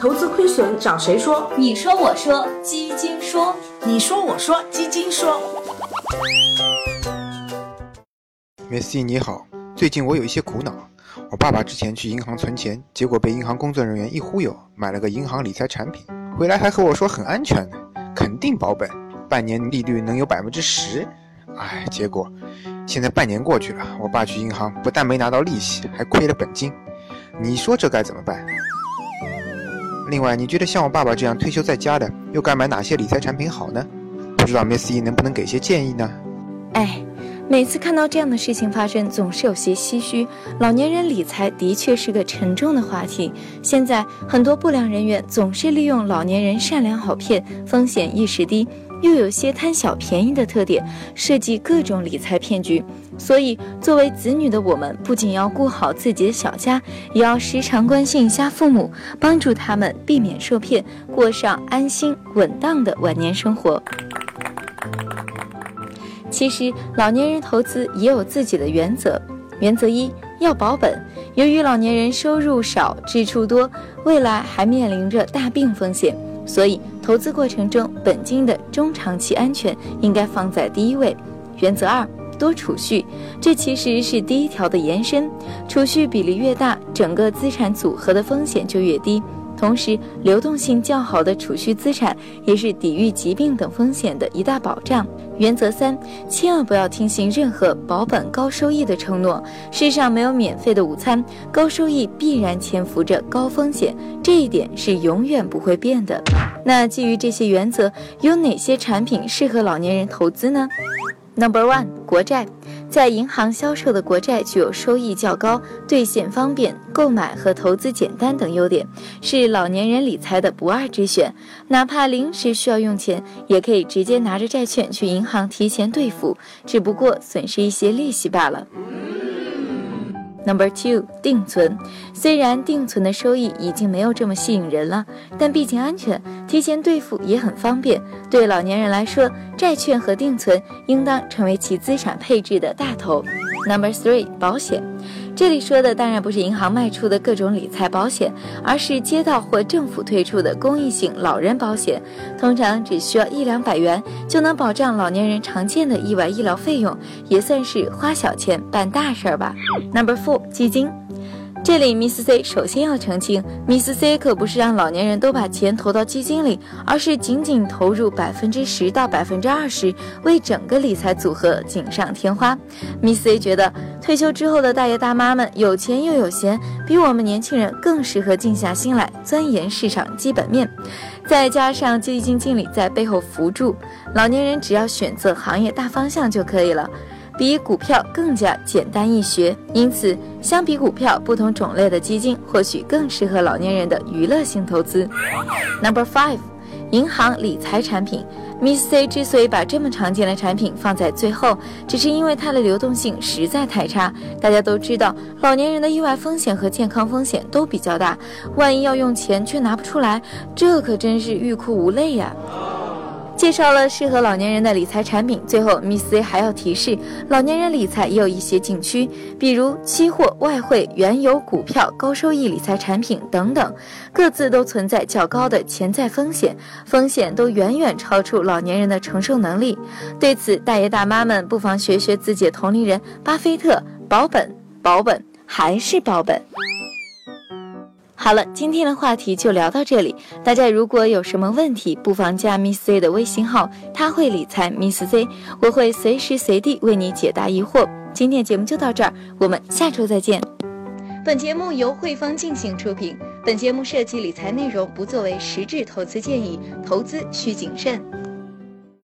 投资亏损找谁说？你说我说基金说，你说我说基金说。Missy 你好，最近我有一些苦恼。我爸爸之前去银行存钱，结果被银行工作人员一忽悠，买了个银行理财产品，回来还和我说很安全的，肯定保本，半年利率能有百分之十。哎，结果现在半年过去了，我爸去银行不但没拿到利息，还亏了本金。你说这该怎么办？另外，你觉得像我爸爸这样退休在家的，又该买哪些理财产品好呢？不知道 Miss E 能不能给些建议呢？哎。每次看到这样的事情发生，总是有些唏嘘。老年人理财的确是个沉重的话题。现在很多不良人员总是利用老年人善良好骗、风险意识低，又有些贪小便宜的特点，设计各种理财骗局。所以，作为子女的我们，不仅要顾好自己的小家，也要时常关心一下父母，帮助他们避免受骗，过上安心稳当的晚年生活。其实，老年人投资也有自己的原则。原则一要保本。由于老年人收入少、支出多，未来还面临着大病风险，所以投资过程中本金的中长期安全应该放在第一位。原则二多储蓄。这其实是第一条的延伸。储蓄比例越大，整个资产组合的风险就越低。同时，流动性较好的储蓄资产也是抵御疾病等风险的一大保障。原则三，千万不要听信任何保本高收益的承诺。世上没有免费的午餐，高收益必然潜伏着高风险，这一点是永远不会变的。那基于这些原则，有哪些产品适合老年人投资呢？Number one，国债。在银行销售的国债具有收益较高、兑现方便、购买和投资简单等优点，是老年人理财的不二之选。哪怕临时需要用钱，也可以直接拿着债券去银行提前兑付，只不过损失一些利息罢了。Number two，定存。虽然定存的收益已经没有这么吸引人了，但毕竟安全，提前兑付也很方便。对老年人来说，债券和定存应当成为其资产配置的大头。Number three，保险。这里说的当然不是银行卖出的各种理财保险，而是街道或政府推出的公益性老人保险，通常只需要一两百元就能保障老年人常见的意外医疗费用，也算是花小钱办大事儿吧。Number four，基金。这里，Miss C 首先要澄清，Miss C 可不是让老年人都把钱投到基金里，而是仅仅投入百分之十到百分之二十，为整个理财组合锦上添花。Miss C 觉得，退休之后的大爷大妈们有钱又有闲，比我们年轻人更适合静下心来钻研市场基本面，再加上基金经理在背后扶助，老年人只要选择行业大方向就可以了。比股票更加简单易学，因此相比股票，不同种类的基金或许更适合老年人的娱乐性投资。Number five，银行理财产品。Miss C 之所以把这么常见的产品放在最后，只是因为它的流动性实在太差。大家都知道，老年人的意外风险和健康风险都比较大，万一要用钱却拿不出来，这可真是欲哭无泪呀。介绍了适合老年人的理财产品，最后 Miss C 还要提示，老年人理财也有一些禁区，比如期货、外汇、原油、股票、高收益理财产品等等，各自都存在较高的潜在风险，风险都远远超出老年人的承受能力。对此，大爷大妈们不妨学学自己的同龄人巴菲特，保本，保本，还是保本。好了，今天的话题就聊到这里。大家如果有什么问题，不妨加 Miss Z 的微信号，他会理财 Miss Z，我会随时随地为你解答疑惑。今天节目就到这儿，我们下周再见。本节目由汇丰进行出品，本节目涉及理财内容，不作为实质投资建议，投资需谨慎。